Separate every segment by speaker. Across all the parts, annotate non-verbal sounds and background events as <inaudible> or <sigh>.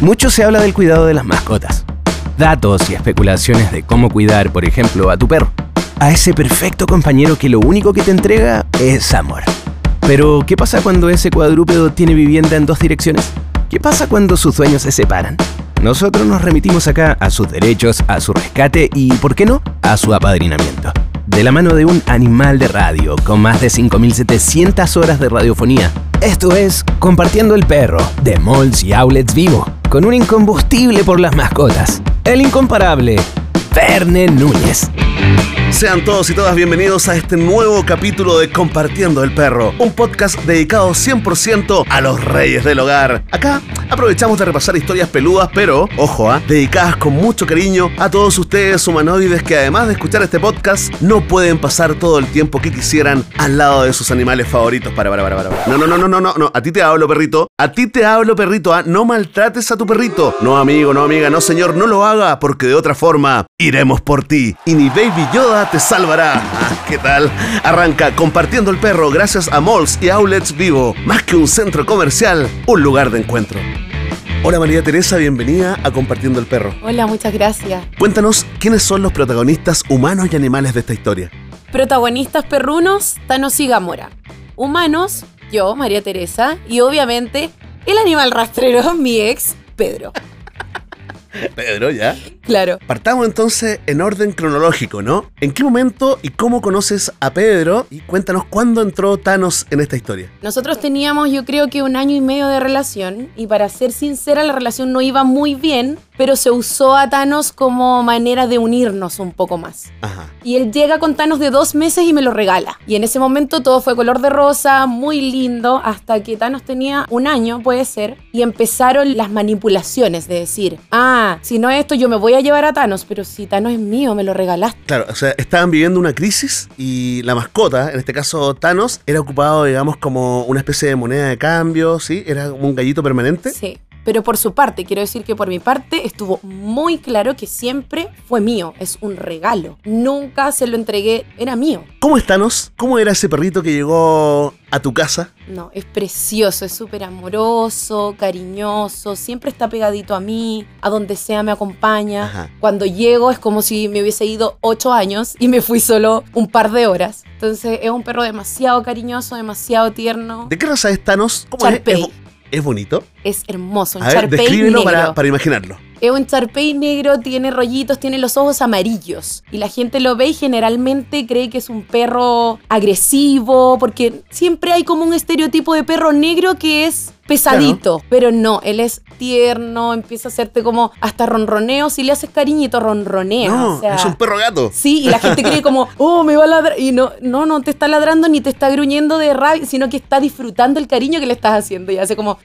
Speaker 1: Mucho se habla del cuidado de las mascotas. Datos y especulaciones de cómo cuidar, por ejemplo, a tu perro. A ese perfecto compañero que lo único que te entrega es amor. Pero, ¿qué pasa cuando ese cuadrúpedo tiene vivienda en dos direcciones? ¿Qué pasa cuando sus dueños se separan? Nosotros nos remitimos acá a sus derechos, a su rescate y, ¿por qué no?, a su apadrinamiento. De la mano de un animal de radio con más de 5.700 horas de radiofonía. Esto es Compartiendo el Perro, de Malls y Outlets Vivo, con un incombustible por las mascotas. El incomparable, Verne Núñez.
Speaker 2: Sean todos y todas bienvenidos a este nuevo capítulo de Compartiendo el Perro, un podcast dedicado 100% a los reyes del hogar. Acá aprovechamos de repasar historias peludas, pero, ojo, ¿ah? dedicadas con mucho cariño a todos ustedes humanoides que además de escuchar este podcast, no pueden pasar todo el tiempo que quisieran al lado de sus animales favoritos. Para, para, para, para. No, no, no, no, no, no, no. A ti te hablo, perrito. A ti te hablo, perrito. ¿ah? No maltrates a tu perrito. No, amigo, no, amiga, no, señor, no lo haga, porque de otra forma iremos por ti. Y ni Baby Yoda te salvará. Ah, ¿Qué tal? Arranca compartiendo el perro gracias a Malls y Outlets Vivo. Más que un centro comercial, un lugar de encuentro. Hola María Teresa, bienvenida a Compartiendo el Perro.
Speaker 3: Hola, muchas gracias.
Speaker 2: Cuéntanos quiénes son los protagonistas humanos y animales de esta historia.
Speaker 3: Protagonistas perrunos, Thanos y Gamora. Humanos, yo, María Teresa, y obviamente el animal rastrero, <laughs> mi ex, Pedro.
Speaker 2: Pedro, ¿ya?
Speaker 3: Claro.
Speaker 2: Partamos entonces en orden cronológico, ¿no? ¿En qué momento y cómo conoces a Pedro? Y cuéntanos cuándo entró Thanos en esta historia.
Speaker 3: Nosotros teníamos yo creo que un año y medio de relación y para ser sincera la relación no iba muy bien, pero se usó a Thanos como manera de unirnos un poco más.
Speaker 2: Ajá.
Speaker 3: Y él llega con Thanos de dos meses y me lo regala. Y en ese momento todo fue color de rosa, muy lindo, hasta que Thanos tenía un año, puede ser, y empezaron las manipulaciones de decir, ah, si no esto yo me voy a llevar a Thanos, pero si Thanos es mío, me lo regalaste.
Speaker 2: Claro, o sea, estaban viviendo una crisis y la mascota, en este caso Thanos, era ocupado, digamos, como una especie de moneda de cambio, ¿sí? Era como un gallito permanente.
Speaker 3: Sí. Pero por su parte, quiero decir que por mi parte estuvo muy claro que siempre fue mío, es un regalo. Nunca se lo entregué, era mío.
Speaker 2: ¿Cómo es Thanos? ¿Cómo era ese perrito que llegó a tu casa?
Speaker 3: No, es precioso, es súper amoroso, cariñoso, siempre está pegadito a mí, a donde sea me acompaña.
Speaker 2: Ajá.
Speaker 3: Cuando llego es como si me hubiese ido ocho años y me fui solo un par de horas. Entonces es un perro demasiado cariñoso, demasiado tierno.
Speaker 2: ¿De qué raza es Thanos? ¿Cómo es?
Speaker 3: Charpey.
Speaker 2: ¿Es, bo- es bonito?
Speaker 3: Es hermoso, un
Speaker 2: A ver,
Speaker 3: negro.
Speaker 2: para, para imaginarlo.
Speaker 3: Es un charpey negro, tiene rollitos, tiene los ojos amarillos. Y la gente lo ve y generalmente cree que es un perro agresivo, porque siempre hay como un estereotipo de perro negro que es pesadito. Pero no, él es tierno, empieza a hacerte como hasta ronroneo. Si le haces cariñito, ronronea.
Speaker 2: No,
Speaker 3: o sea,
Speaker 2: es un perro gato.
Speaker 3: Sí, y la gente cree como, <laughs> oh, me va a ladrar. Y no, no, no te está ladrando ni te está gruñendo de rabia, sino que está disfrutando el cariño que le estás haciendo. Y hace como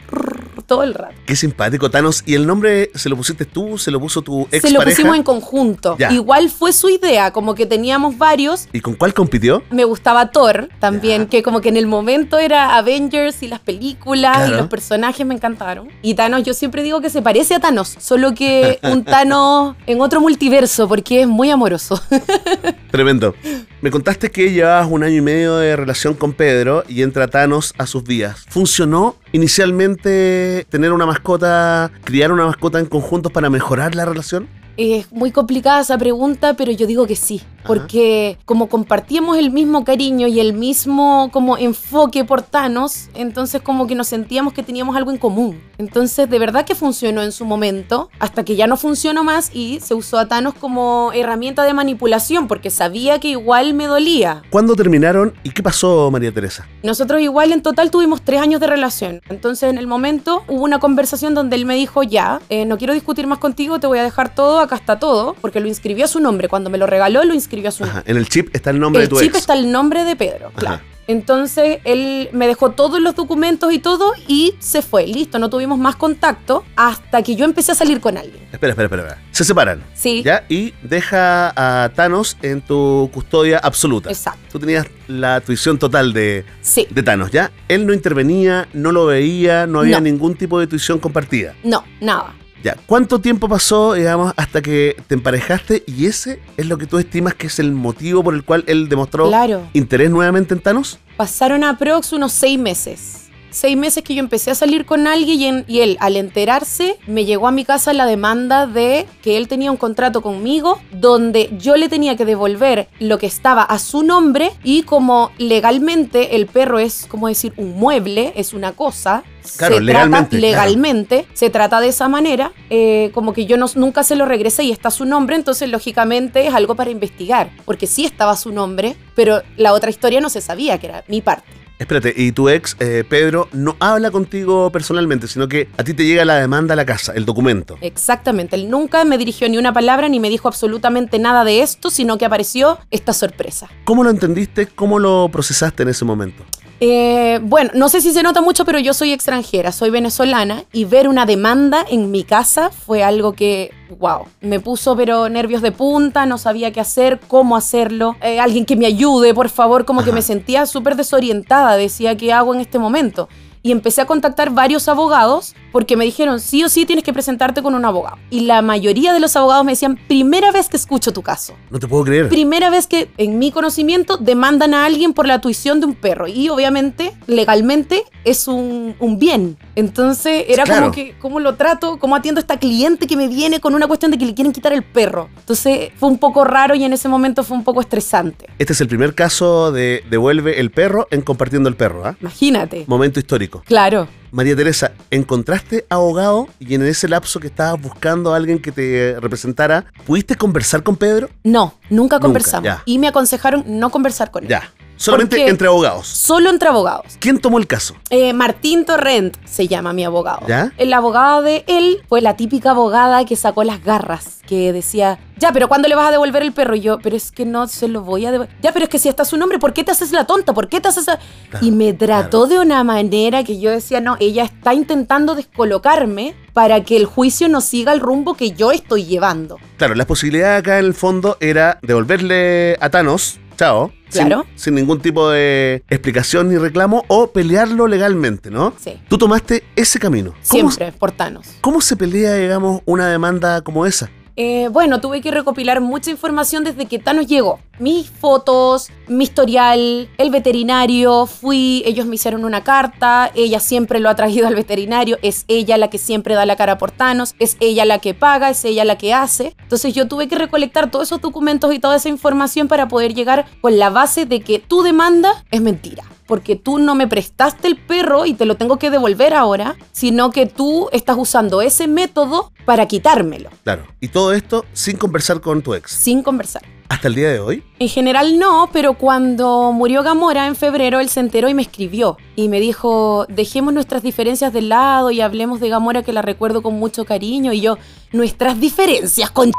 Speaker 3: todo el rato.
Speaker 2: Qué simpático, Thanos. ¿Y el nombre se lo pusiste tú? ¿Se lo puso tu ex
Speaker 3: Se lo
Speaker 2: pareja?
Speaker 3: pusimos en conjunto.
Speaker 2: Ya.
Speaker 3: Igual fue su idea, como que teníamos varios.
Speaker 2: ¿Y con cuál compitió?
Speaker 3: Me gustaba Thor también,
Speaker 2: Ya.
Speaker 3: que como que en el momento era Avengers y las películas
Speaker 2: Claro.
Speaker 3: y los personajes me encantaron. Y Thanos, yo siempre digo que se parece a Thanos, solo que un <laughs> Thanos en otro multiverso, porque es muy amoroso. <laughs>
Speaker 2: Tremendo. Me contaste que llevabas un año y medio de relación con Pedro y entra Thanos a sus vidas. ¿Funcionó inicialmente tener una mascota, criar una mascota en conjuntos para mejorar la relación?
Speaker 3: Es muy complicada esa pregunta, pero yo digo que sí, porque como compartíamos el mismo cariño y el mismo como enfoque por Thanos, entonces como que nos sentíamos que teníamos algo en común. Entonces de verdad que funcionó en su momento, hasta que ya no funcionó más y se usó a Thanos como herramienta de manipulación, porque sabía que igual me dolía.
Speaker 2: ¿Cuándo terminaron y qué pasó, María Teresa?
Speaker 3: Nosotros igual en total tuvimos tres años de relación. Entonces en el momento hubo una conversación donde él me dijo, ya, eh, no quiero discutir más contigo, te voy a dejar todo, acá está todo, porque lo inscribió a su nombre. Cuando me lo regaló, lo inscribió a su nombre.
Speaker 2: Ajá, en el chip está el nombre
Speaker 3: El
Speaker 2: de tu
Speaker 3: chip
Speaker 2: ex.
Speaker 3: está el nombre de Pedro,
Speaker 2: Ajá.
Speaker 3: claro. Entonces él me dejó todos los documentos y todo y se fue. Listo, no tuvimos más contacto hasta que yo empecé a salir con alguien.
Speaker 2: Espera, espera, espera, espera. Se separan.
Speaker 3: Sí.
Speaker 2: ¿Ya? Y deja a Thanos en tu custodia absoluta.
Speaker 3: Exacto.
Speaker 2: Tú tenías la tuición total de,
Speaker 3: Sí.
Speaker 2: de Thanos, ¿ya? Él no intervenía, no lo veía, no había
Speaker 3: No.
Speaker 2: ningún tipo de tuición compartida.
Speaker 3: No, nada.
Speaker 2: Ya, ¿cuánto tiempo pasó, digamos, hasta que te emparejaste y ese es lo que tú estimas que es el motivo por el cual él demostró
Speaker 3: Claro.
Speaker 2: interés nuevamente en Thanos?
Speaker 3: Pasaron aprox unos seis meses. Seis meses que yo empecé a salir con alguien y, en- y él, al enterarse, me llegó a mi casa la demanda de que él tenía un contrato conmigo donde yo le tenía que devolver lo que estaba a su nombre y como legalmente el perro es, como decir, un mueble, es una cosa.
Speaker 2: Claro,
Speaker 3: se
Speaker 2: legalmente,
Speaker 3: trata legalmente, se trata de esa manera, eh, como que yo no- nunca se lo regresé y está su nombre, entonces lógicamente es algo para investigar, porque sí estaba su nombre, pero la otra historia no se sabía que era mi parte.
Speaker 2: Espérate, y tu ex, eh, Pedro, no habla contigo personalmente, sino que a ti te llega la demanda a la casa, el documento.
Speaker 3: Exactamente, él nunca me dirigió ni una palabra ni me dijo absolutamente nada de esto, sino que apareció esta sorpresa.
Speaker 2: ¿Cómo lo entendiste? ¿Cómo lo procesaste en ese momento?
Speaker 3: Eh, bueno, no sé si se nota mucho, pero yo soy extranjera, soy venezolana y ver una demanda en mi casa fue algo que, wow, me puso pero nervios de punta, no sabía qué hacer, cómo hacerlo, Eh, alguien que me ayude, por favor, como que me sentía súper desorientada, decía, ¿qué hago en este momento? Y empecé a contactar varios abogados porque me dijeron, sí o sí tienes que presentarte con un abogado. Y la mayoría de los abogados me decían, primera vez que escucho tu caso
Speaker 2: No te puedo creer.
Speaker 3: primera vez que, en mi conocimiento, demandan a alguien por la tuición de un perro. Y obviamente, legalmente, es un, un bien. Entonces, era
Speaker 2: Claro.
Speaker 3: como que, ¿cómo lo trato? ¿Cómo atiendo a esta cliente que me viene con una cuestión de que le quieren quitar el perro? Entonces, fue un poco raro y en ese momento fue un poco estresante.
Speaker 2: Este es el primer caso de Devuelve el perro en Compartiendo el perro, ¿ah?
Speaker 3: Imagínate.
Speaker 2: Momento histórico.
Speaker 3: Claro.
Speaker 2: María Teresa, ¿encontraste abogado y en ese lapso que estabas buscando a alguien que te representara, ¿pudiste conversar con Pedro?
Speaker 3: No, nunca conversamos. Y me aconsejaron no conversar con él.
Speaker 2: Ya. Solamente
Speaker 3: Porque-
Speaker 2: entre abogados.
Speaker 3: Solo entre abogados.
Speaker 2: ¿Quién tomó el caso?
Speaker 3: Eh, Martín Torrent se llama mi abogado.
Speaker 2: ¿Ya?
Speaker 3: El abogado de él fue la típica abogada que sacó las garras, que decía, ya, pero ¿cuándo le vas a devolver el perro? Y yo, pero es que no se lo voy a devolver. Ya, pero es que si está su nombre, ¿por qué te haces la tonta? ¿Por qué te haces... la-?"
Speaker 2: Claro,
Speaker 3: y me trató de una manera que yo decía, no, ella está intentando descolocarme para que el juicio no siga el rumbo que yo estoy llevando.
Speaker 2: Claro, la posibilidad acá en el fondo era devolverle a Thanos, chao,
Speaker 3: Claro.
Speaker 2: sin, ningún tipo de explicación ni reclamo, o pelearlo legalmente, ¿no?
Speaker 3: Sí.
Speaker 2: Tú tomaste ese camino. ¿Cómo,
Speaker 3: Siempre, por Thanos.
Speaker 2: ¿Cómo se pelea, digamos, una demanda como esa?
Speaker 3: Eh, bueno, tuve que recopilar mucha información desde que Thanos llegó. Mis fotos, mi historial, el veterinario, fui, ellos me hicieron una carta, ella siempre lo ha traído al veterinario, es ella la que siempre da la cara por Thanos, es ella la que paga, es ella la que hace. Entonces yo tuve que recolectar todos esos documentos y toda esa información para poder llegar con la base de que tu demanda es mentira. Porque tú no me prestaste el perro y te lo tengo que devolver ahora, sino que tú estás usando ese método para quitármelo
Speaker 2: Claro. Y todo esto sin conversar con tu ex.
Speaker 3: sin conversar.
Speaker 2: Hasta el día de hoy.
Speaker 3: En general no, pero cuando murió Gamora en febrero, él se enteró y me escribió. Y me dijo, dejemos nuestras diferencias de lado y hablemos de Gamora que la recuerdo con mucho cariño. Y yo, nuestras diferencias con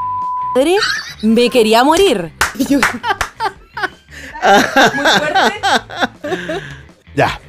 Speaker 3: madre, me quería morir. Y yo, <laughs> <laughs> muy fuerte.
Speaker 2: Ya.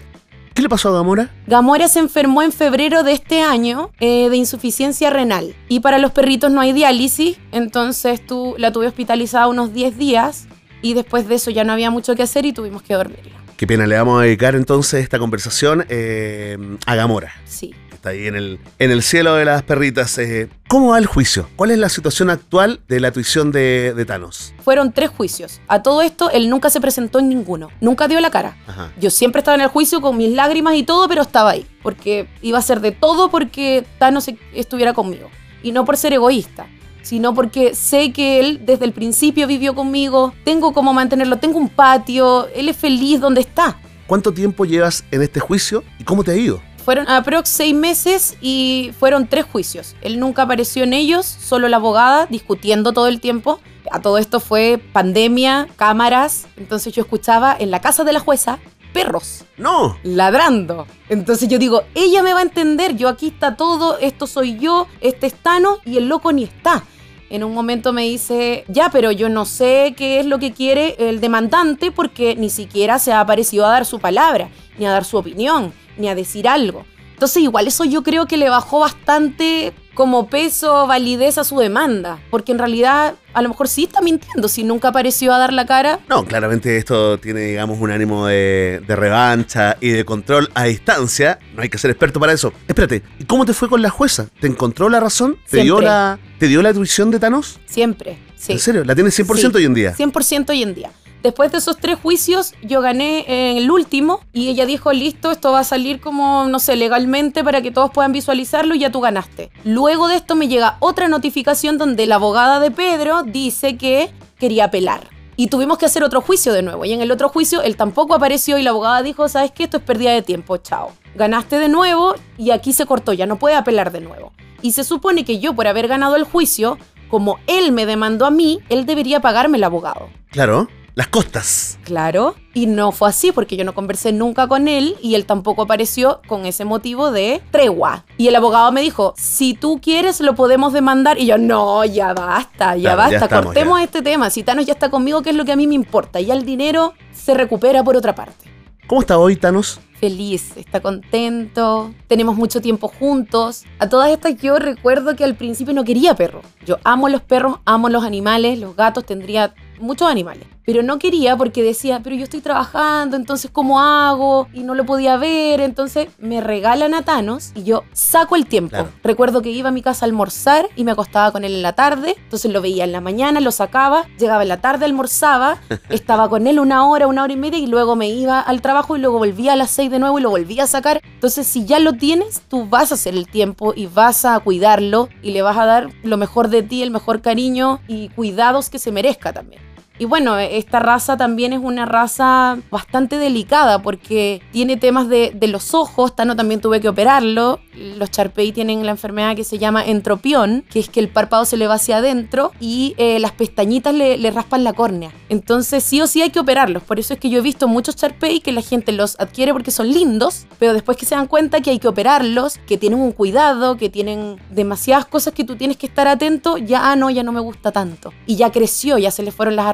Speaker 2: ¿Qué le pasó a Gamora?
Speaker 3: Gamora se enfermó en febrero de este año eh, de insuficiencia renal. Y para los perritos no hay diálisis, entonces tú la tuve hospitalizada unos 10 días y después de eso ya no había mucho que hacer y tuvimos que dormirla.
Speaker 2: Qué pena, le vamos a dedicar entonces esta conversación eh, a Gamora,
Speaker 3: Sí.
Speaker 2: Está ahí en el, en el cielo de las perritas. Eh, ¿Cómo va el juicio? ¿Cuál es la situación actual de la tuición de, de Thanos?
Speaker 3: Fueron tres juicios. A todo esto, él nunca se presentó en ninguno. Nunca dio la cara.
Speaker 2: Ajá.
Speaker 3: Yo siempre estaba en el juicio con mis lágrimas y todo, pero estaba ahí. Porque iba a ser de todo porque Thanos estuviera conmigo. Y no por ser egoísta, sino porque sé que él desde el principio vivió conmigo. Tengo cómo mantenerlo, tengo un patio, él es feliz donde está.
Speaker 2: ¿Cuánto tiempo llevas en este juicio y cómo te ha ido?
Speaker 3: Fueron aprox seis meses y fueron tres juicios. Él nunca apareció en ellos, solo la abogada discutiendo todo el tiempo. A todo esto fue pandemia, cámaras. Entonces yo escuchaba en la casa de la jueza perros
Speaker 2: No,
Speaker 3: ladrando. Entonces yo digo, ella me va a entender, yo aquí está todo, esto soy yo, este es Tano y el loco ni está. En un momento me dice, ya, pero yo no sé qué es lo que quiere el demandante porque ni siquiera se ha aparecido a dar su palabra, ni a dar su opinión, ni a decir algo. Entonces igual eso yo creo que le bajó bastante como peso, validez a su demanda, porque en realidad a lo mejor sí está mintiendo si nunca apareció a dar la cara.
Speaker 2: no, claramente esto tiene, digamos, un ánimo de, de revancha y de control a distancia. No hay que ser experto para eso. Espérate, ¿y cómo te fue con la jueza? ¿Te encontró la razón? ¿Te dio la, ¿Te dio la tuición de Thanos?
Speaker 3: Siempre. Sí.
Speaker 2: ¿En serio? ¿La tienes 100%
Speaker 3: Sí,
Speaker 2: hoy en día?
Speaker 3: 100% hoy en día. Después de esos tres juicios, yo gané en el último y ella dijo, listo, esto va a salir como, no sé, legalmente para que todos puedan visualizarlo y ya tú ganaste. Luego de esto me llega otra notificación donde la abogada de Pedro dice que quería apelar. Y tuvimos que hacer otro juicio de nuevo. Y en el otro juicio él tampoco apareció y la abogada dijo, ¿sabes qué? Esto es pérdida de tiempo, chao. Ganaste de nuevo y aquí se cortó, ya no puede apelar de nuevo. Y se supone que yo por haber ganado el juicio, como él me demandó a mí, él debería pagarme el abogado.
Speaker 2: Claro, las costas.
Speaker 3: Claro, y no fue así porque yo no conversé nunca con él y él tampoco apareció con ese motivo de tregua. Y el abogado me dijo, si tú quieres lo podemos demandar. Y yo, no, ya basta, ya
Speaker 2: Claro, ya
Speaker 3: basta,
Speaker 2: estamos,
Speaker 3: cortemos
Speaker 2: ya.
Speaker 3: este tema. Si Thanos ya está conmigo, ¿qué es lo que a mí me importa? Y ya el dinero se recupera por otra parte.
Speaker 2: ¿Cómo está hoy, Thanos?
Speaker 3: Feliz, está contento, tenemos mucho tiempo juntos. A todas estas yo recuerdo que al principio no quería perro. Yo amo los perros, amo los animales, los gatos, tendría muchos animales. Pero no quería porque decía, pero yo estoy trabajando, entonces ¿cómo hago? Y no lo podía ver, entonces me regalan a Thanos y yo saco el tiempo.
Speaker 2: Claro.
Speaker 3: Recuerdo que iba a mi casa a almorzar y me acostaba con él en la tarde, entonces lo veía en la mañana, lo sacaba, llegaba en la tarde, almorzaba, <laughs> estaba con él una hora, una hora y media y luego me iba al trabajo y luego volvía a las seis de nuevo y lo volvía a sacar. Entonces si ya lo tienes, tú vas a hacer el tiempo y vas a cuidarlo y le vas a dar lo mejor de ti, el mejor cariño y cuidados que se merezca también. Y bueno, esta raza también es una raza bastante delicada porque tiene temas de, los ojos. Tano también tuve que operarlo. Los Charpey tienen la enfermedad que se llama entropión, que es que el párpado se le va hacia adentro y eh, las pestañitas le, raspan la córnea. Entonces sí o sí hay que operarlos. Por eso es que yo he visto muchos Charpey que la gente los adquiere porque son lindos, pero después que se dan cuenta que hay que operarlos, que tienen un cuidado, que tienen demasiadas cosas que tú tienes que estar atento, ya ah, no, ya no me gusta tanto. Y ya creció, ya se le fueron las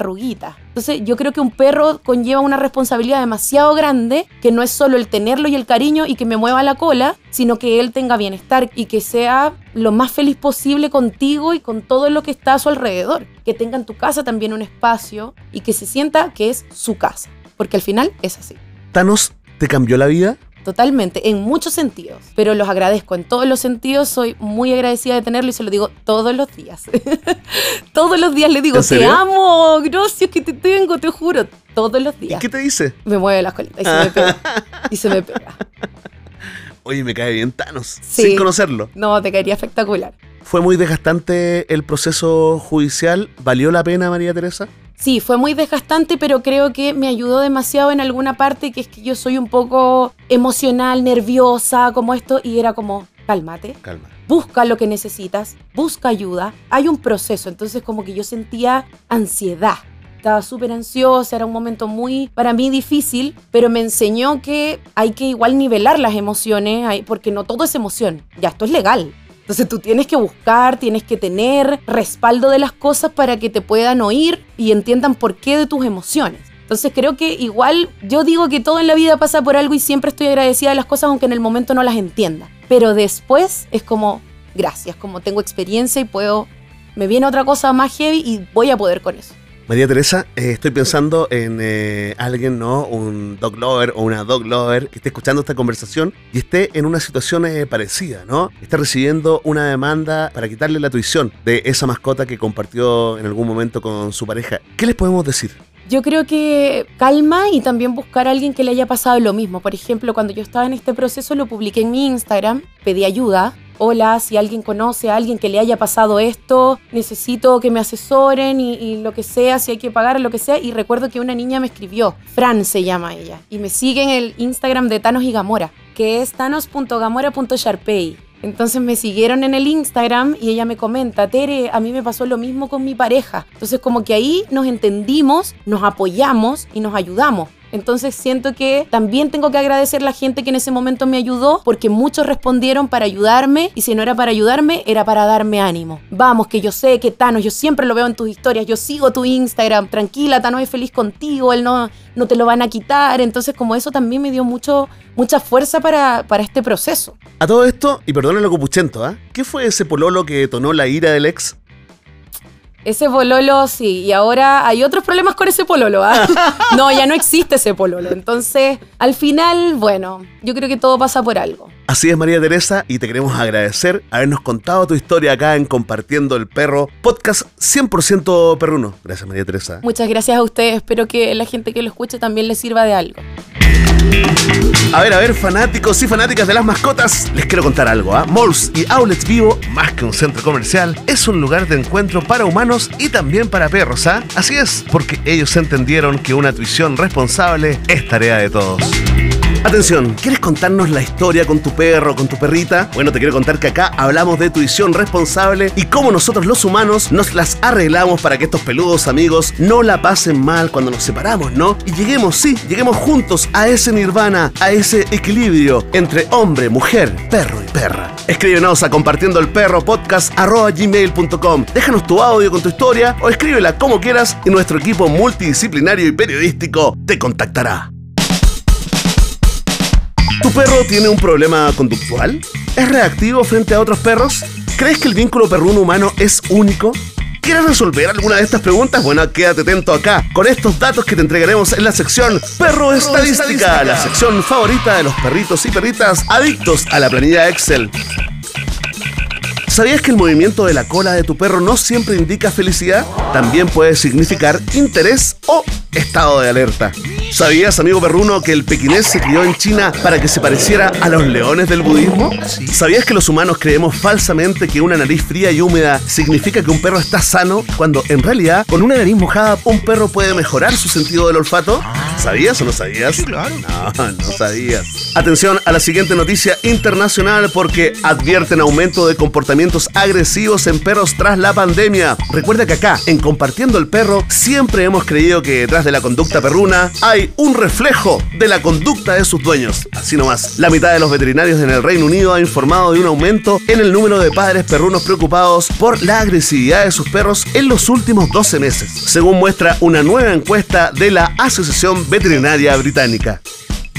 Speaker 3: Entonces yo creo que un perro conlleva una responsabilidad demasiado grande, que no es solo el tenerlo y el cariño y que me mueva la cola, sino que él tenga bienestar y que sea lo más feliz posible contigo y con todo lo que está a su alrededor. Que tenga en tu casa también un espacio y que se sienta que es su casa. Porque al final es así.
Speaker 2: ¿Thanos te cambió la vida?
Speaker 3: Totalmente, en muchos sentidos. Pero los agradezco en todos los sentidos. Soy muy agradecida de tenerlo y se lo digo todos los días. <laughs> todos los días le digo,
Speaker 2: ¿En
Speaker 3: te amo, gracias que te tengo, te juro. Todos los
Speaker 2: ¿Y
Speaker 3: días.
Speaker 2: qué te dice?
Speaker 3: Me mueve las colitas y se me pega. y se me pega. <laughs>
Speaker 2: Oye, me cae bien Thanos,
Speaker 3: Sí.
Speaker 2: sin conocerlo.
Speaker 3: No, te caería espectacular.
Speaker 2: ¿Fue muy desgastante el proceso judicial? ¿Valió la pena, María Teresa?
Speaker 3: Sí, fue muy desgastante, pero creo que me ayudó demasiado en alguna parte, que es que yo soy un poco emocional, nerviosa, como esto, y era como, cálmate,
Speaker 2: Calma.
Speaker 3: busca lo que necesitas, busca ayuda, hay un proceso, entonces como que yo sentía ansiedad. Estaba súper ansiosa, era un momento muy, para mí, difícil, pero me enseñó que hay que igual nivelar las emociones, porque no todo es emoción, ya esto es legal. Entonces tú tienes que buscar, tienes que tener respaldo de las cosas para que te puedan oír y entiendan por qué de tus emociones. Entonces creo que igual yo digo que todo en la vida pasa por algo y siempre estoy agradecida de las cosas aunque en el momento no las entienda. Pero después es como, gracias, como tengo experiencia y puedo, me viene otra cosa más heavy y voy a poder con eso.
Speaker 2: María Teresa, eh, estoy pensando en eh, alguien, ¿no? Un dog lover o una dog lover que esté escuchando esta conversación y esté en una situación eh, parecida, ¿no? Está recibiendo una demanda para quitarle la tuición de esa mascota que compartió en algún momento con su pareja. ¿Qué les podemos decir?
Speaker 3: Yo creo que calma y también buscar a alguien que le haya pasado lo mismo. Por ejemplo, cuando yo estaba en este proceso lo publiqué en mi Instagram, pedí ayuda. Hola, si alguien conoce a alguien que le haya pasado esto, necesito que me asesoren y, lo que sea, si hay que pagar, lo que sea. Y recuerdo que una niña me escribió, Fran se llama ella, y me sigue en el Instagram de Thanos y Gamora, que es thanos.gamora.sharpay. Entonces me siguieron en el Instagram y ella me comenta, Tere, a mí me pasó lo mismo con mi pareja. Entonces como que ahí nos entendimos, nos apoyamos y nos ayudamos. Entonces siento que también tengo que agradecer a la gente que en ese momento me ayudó porque muchos respondieron para ayudarme y si no era para ayudarme era para darme ánimo. Vamos, que yo sé que Thanos, yo siempre lo veo en tus historias, yo sigo tu Instagram, tranquila, Thanos es feliz contigo, él no, no te lo van a quitar. Entonces como eso también me dio mucho, mucha fuerza para, para este proceso.
Speaker 2: A todo esto, y perdónenlo copuchento, ¿ah? ¿Qué fue ese pololo que detonó la ira del ex?
Speaker 3: Ese pololo, sí, y ahora hay otros problemas con ese pololo, ¿ah? <laughs> No, ya no existe ese pololo. Entonces, al final, bueno, yo creo que todo pasa por algo.
Speaker 2: Así es, María Teresa, y te queremos agradecer habernos contado tu historia acá en Compartiendo el Perro, podcast 100% perruno. Gracias, María Teresa.
Speaker 3: Muchas gracias a ustedes. Espero que la gente que lo escuche también le sirva de algo.
Speaker 2: A ver, a ver, fanáticos y fanáticas de las mascotas, les quiero contar algo, ¿ah? Malls y Outlets Vivo, más que un centro comercial, es un lugar de encuentro para humanos y también para perros, ¿ah? Así es, porque ellos entendieron que una tuición responsable es tarea de todos. Atención, ¿quieres contarnos la historia con tu perro, con tu perrita? Bueno, te quiero contar que acá hablamos de tuición responsable y cómo nosotros los humanos nos las arreglamos para que estos peludos amigos no la pasen mal cuando nos separamos, ¿no? Y lleguemos, sí, lleguemos juntos a ese nirvana, a ese equilibrio entre hombre, mujer, perro y perra. Escríbenos a compartiendo el perro podcast gmail.com. Déjanos tu audio con tu historia o escríbela como quieras y nuestro equipo multidisciplinario y periodístico te contactará. ¿Tu perro tiene un problema conductual? ¿Es reactivo frente a otros perros? ¿Crees que el vínculo perruno-humano es único? ¿Quieres resolver alguna de estas preguntas? Bueno, quédate atento acá con estos datos que te entregaremos en la sección Perro Estadística, la sección favorita de los perritos y perritas adictos a la planilla Excel. ¿Sabías que el movimiento de la cola de tu perro no siempre indica felicidad? También puede significar interés o estado de alerta. ¿Sabías, amigo perruno, que el pequinés se crió en China para que se pareciera a los leones del budismo? ¿Sabías que los humanos creemos falsamente que una nariz fría y húmeda significa que un perro está sano, cuando en realidad con una nariz mojada un perro puede mejorar su sentido del olfato? ¿Sabías o no sabías?
Speaker 4: Sí, claro.
Speaker 2: No, no sabías. Atención a la siguiente noticia internacional porque advierten aumento de comportamientos agresivos en perros tras la pandemia. Recuerda que acá, en Compartiendo el Perro, siempre hemos creído que detrás de la conducta perruna hay un reflejo de la conducta de sus dueños. Así nomás, la mitad de los veterinarios en el Reino Unido ha informado de un aumento en el número de padres perrunos preocupados por la agresividad de sus perros en los últimos 12 meses, según muestra una nueva encuesta de la Asociación Veterinaria Británica.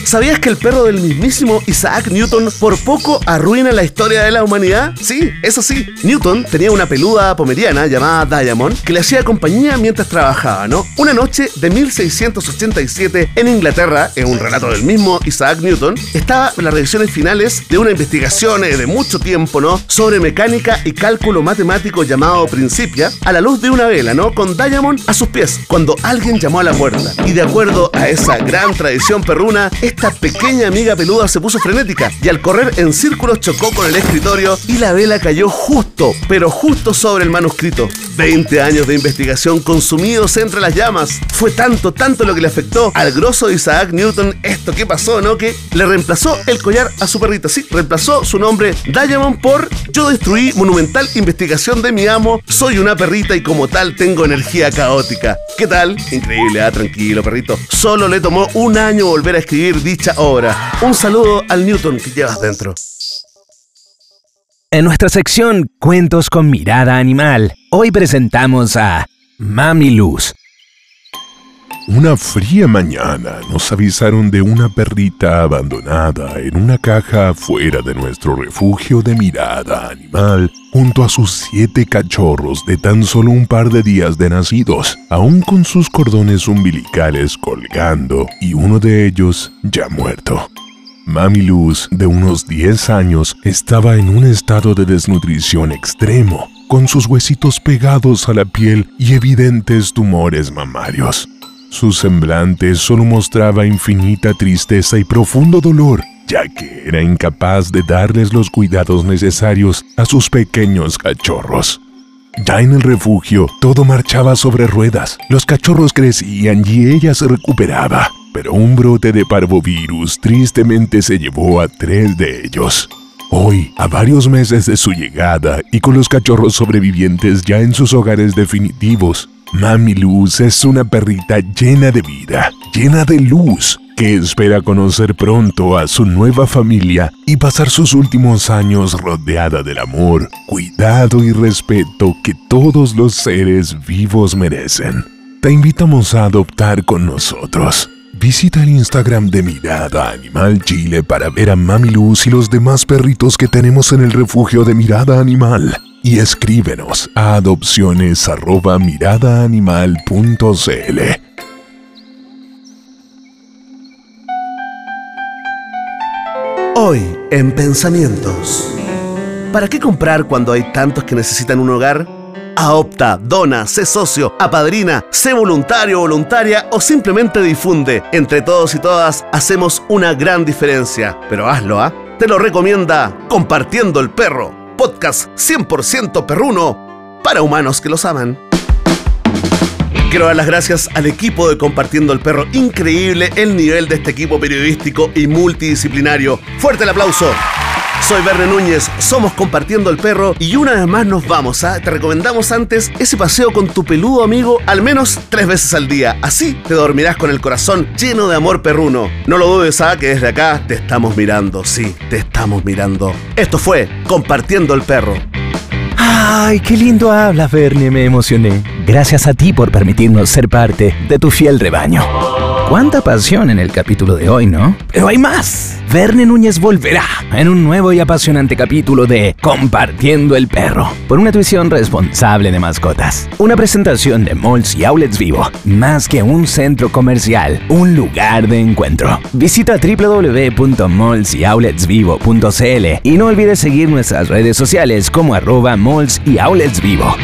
Speaker 2: ¿Sabías que el perro del mismísimo Isaac Newton por poco arruina la historia de la humanidad? Sí, eso sí. Newton tenía una peluda pomeriana llamada Diamond que le hacía compañía mientras trabajaba, ¿no? Una noche de 1687 en Inglaterra, en un relato del mismo Isaac Newton, estaba en las revisiones finales de una investigación eh, de mucho tiempo, ¿no? Sobre mecánica y cálculo matemático llamado Principia, a la luz de una vela, ¿no? Con Diamond a sus pies, cuando alguien llamó a la puerta. Y de acuerdo a esa gran tradición perruna, esta pequeña amiga peluda se puso frenética y al correr en círculos chocó con el escritorio y la vela cayó justo, pero justo sobre el manuscrito. 20 años de investigación consumidos entre las llamas. Fue tanto, tanto lo que le afectó al grosso Isaac Newton esto que pasó, ¿no? Que le reemplazó el collar a su perrita. Sí, reemplazó su nombre Diamond por Yo destruí monumental investigación de mi amo, soy una perrita y como tal tengo energía caótica. ¿Qué tal? Increíble, ah, tranquilo, perrito. Solo le tomó un año volver a escribir dicha obra. Un saludo al Newton que llevas dentro.
Speaker 1: En nuestra sección Cuentos con mirada animal, hoy presentamos a Mami Luz.
Speaker 4: Una fría mañana nos avisaron de una perrita abandonada en una caja fuera de nuestro refugio de mirada animal junto a sus siete cachorros de tan solo un par de días de nacidos, aún con sus cordones umbilicales colgando y uno de ellos ya muerto. Mami Luz, de unos 10 años, estaba en un estado de desnutrición extremo, con sus huesitos pegados a la piel y evidentes tumores mamarios. Su semblante solo mostraba infinita tristeza y profundo dolor, ya que era incapaz de darles los cuidados necesarios a sus pequeños cachorros. Ya en el refugio, todo marchaba sobre ruedas. Los cachorros crecían y ella se recuperaba pero un brote de parvovirus tristemente se llevó a tres de ellos. Hoy, a varios meses de su llegada y con los cachorros sobrevivientes ya en sus hogares definitivos, Mami Luz es una perrita llena de vida, llena de luz, que espera conocer pronto a su nueva familia y pasar sus últimos años rodeada del amor, cuidado y respeto que todos los seres vivos merecen. Te invitamos a adoptar con nosotros. Visita el Instagram de Mirada Animal Chile para ver a Mami Luz y los demás perritos que tenemos en el refugio de Mirada Animal. Y escríbenos a adopciones
Speaker 2: Hoy, en pensamientos. ¿Para qué comprar cuando hay tantos que necesitan un hogar? Adopta, dona, sé socio, apadrina, sé voluntario o voluntaria o simplemente difunde. Entre todos y todas hacemos una gran diferencia. Pero hazlo, ¿ah? Te lo recomienda Compartiendo el Perro, podcast 100% perruno para humanos que los aman. Quiero dar las gracias al equipo de Compartiendo el Perro. Increíble el nivel de este equipo periodístico y multidisciplinario. Fuerte el aplauso. Soy Verne Núñez, somos Compartiendo el Perro y una vez más nos vamos a. Te recomendamos antes ese paseo con tu peludo amigo al menos tres veces al día. Así te dormirás con el corazón lleno de amor perruno. No lo dudes, ¿ah? Que desde acá te estamos mirando. Sí, te estamos mirando. Esto fue Compartiendo el Perro.
Speaker 1: Ay, qué lindo hablas, Verne, me emocioné. Gracias a ti por permitirnos ser parte de tu fiel rebaño. Cuánta pasión en el capítulo de hoy, ¿no? Pero hay más. Verne Núñez volverá en un nuevo y apasionante capítulo de Compartiendo el Perro, por una tuición responsable de mascotas. Una presentación de Malls y Outlets Vivo, más que un centro comercial, un lugar de encuentro. Visita www.mallsyoutletsvivo.cl y no olvides seguir nuestras redes sociales como arroba malls y outlets vivo.